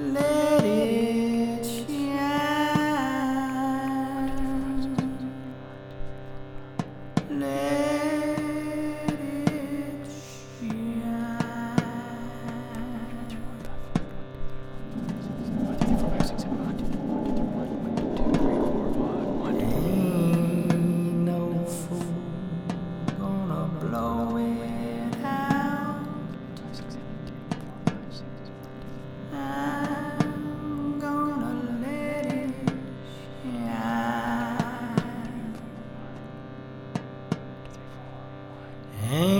Let Hey.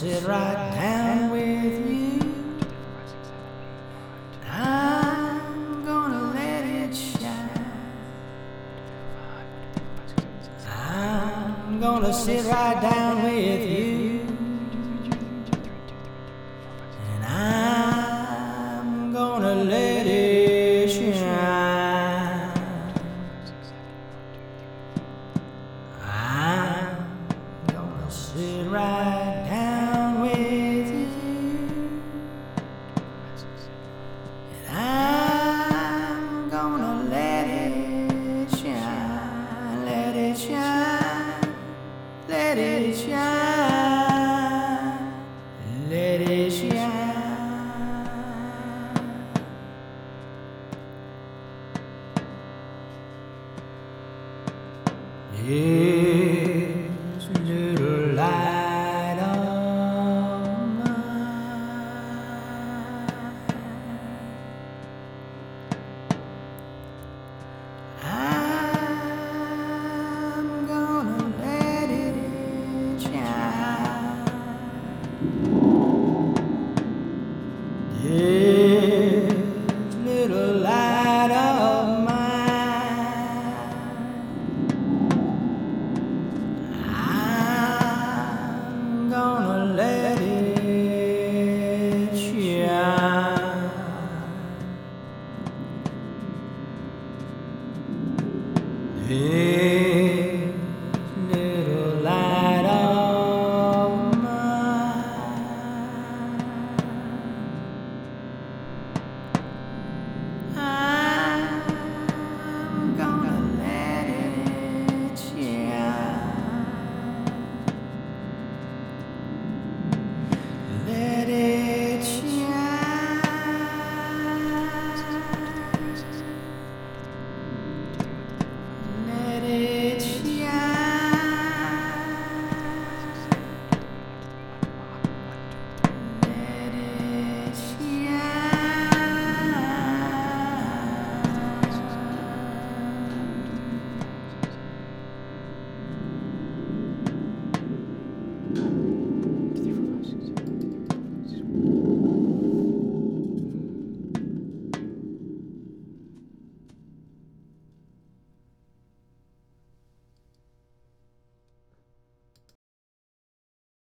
sit right down with you. I'm gonna let it shine. I'm gonna sit right down with you. Hey.